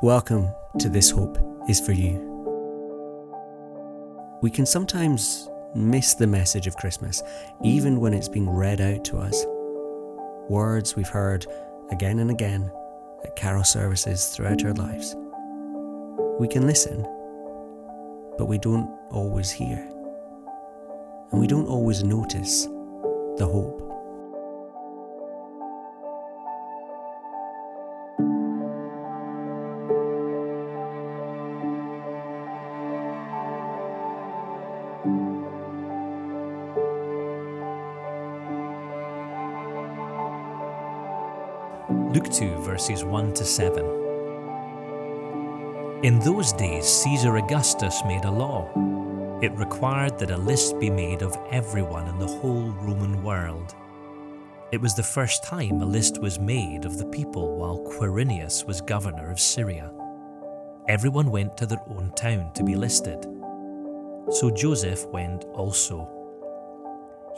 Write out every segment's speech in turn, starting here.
Welcome to This Hope is for You. We can sometimes miss the message of Christmas, even when it's being read out to us. Words we've heard again and again at carol services throughout our lives. We can listen, but we don't always hear. And we don't always notice the hope. Luke 2, verses 1 to 7. In those days, Caesar Augustus made a law. It required that a list be made of everyone in the whole Roman world. It was the first time a list was made of the people while Quirinius was governor of Syria. Everyone went to their own town to be listed. So Joseph went also.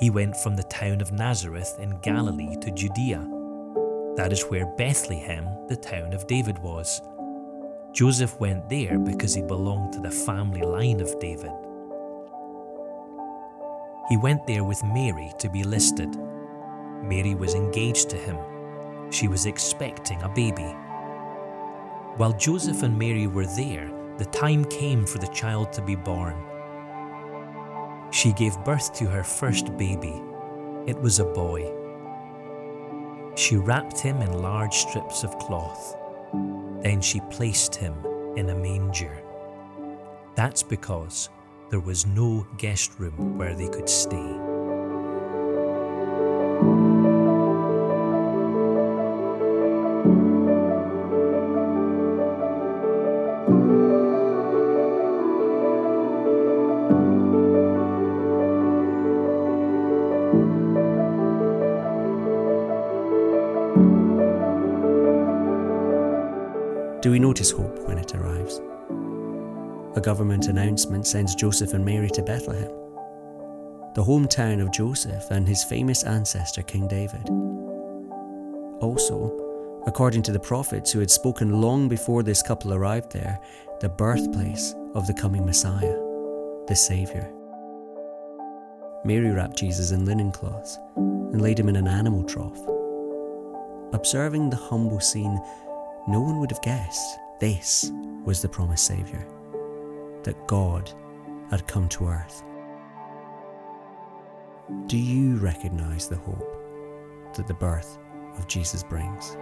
He went from the town of Nazareth in Galilee to Judea that is where Bethlehem, the town of David, was. Joseph went there because he belonged to the family line of David. He went there with Mary to be listed. Mary was engaged to him. She was expecting a baby. While Joseph and Mary were there, the time came for the child to be born. She gave birth to her first baby. It was a boy. She wrapped him in large strips of cloth. Then she placed him in a manger. That's because there was no guest room where they could stay. Do we notice hope when it arrives? A government announcement sends Joseph and Mary to Bethlehem, the hometown of Joseph and his famous ancestor King David. Also, according to the prophets who had spoken long before this couple arrived there, the birthplace of the coming Messiah, the Saviour. Mary wrapped Jesus in linen cloths and laid him in an animal trough. Observing the humble scene, no one would have guessed this was the promised Saviour, that God had come to earth. Do you recognise the hope that the birth of Jesus brings?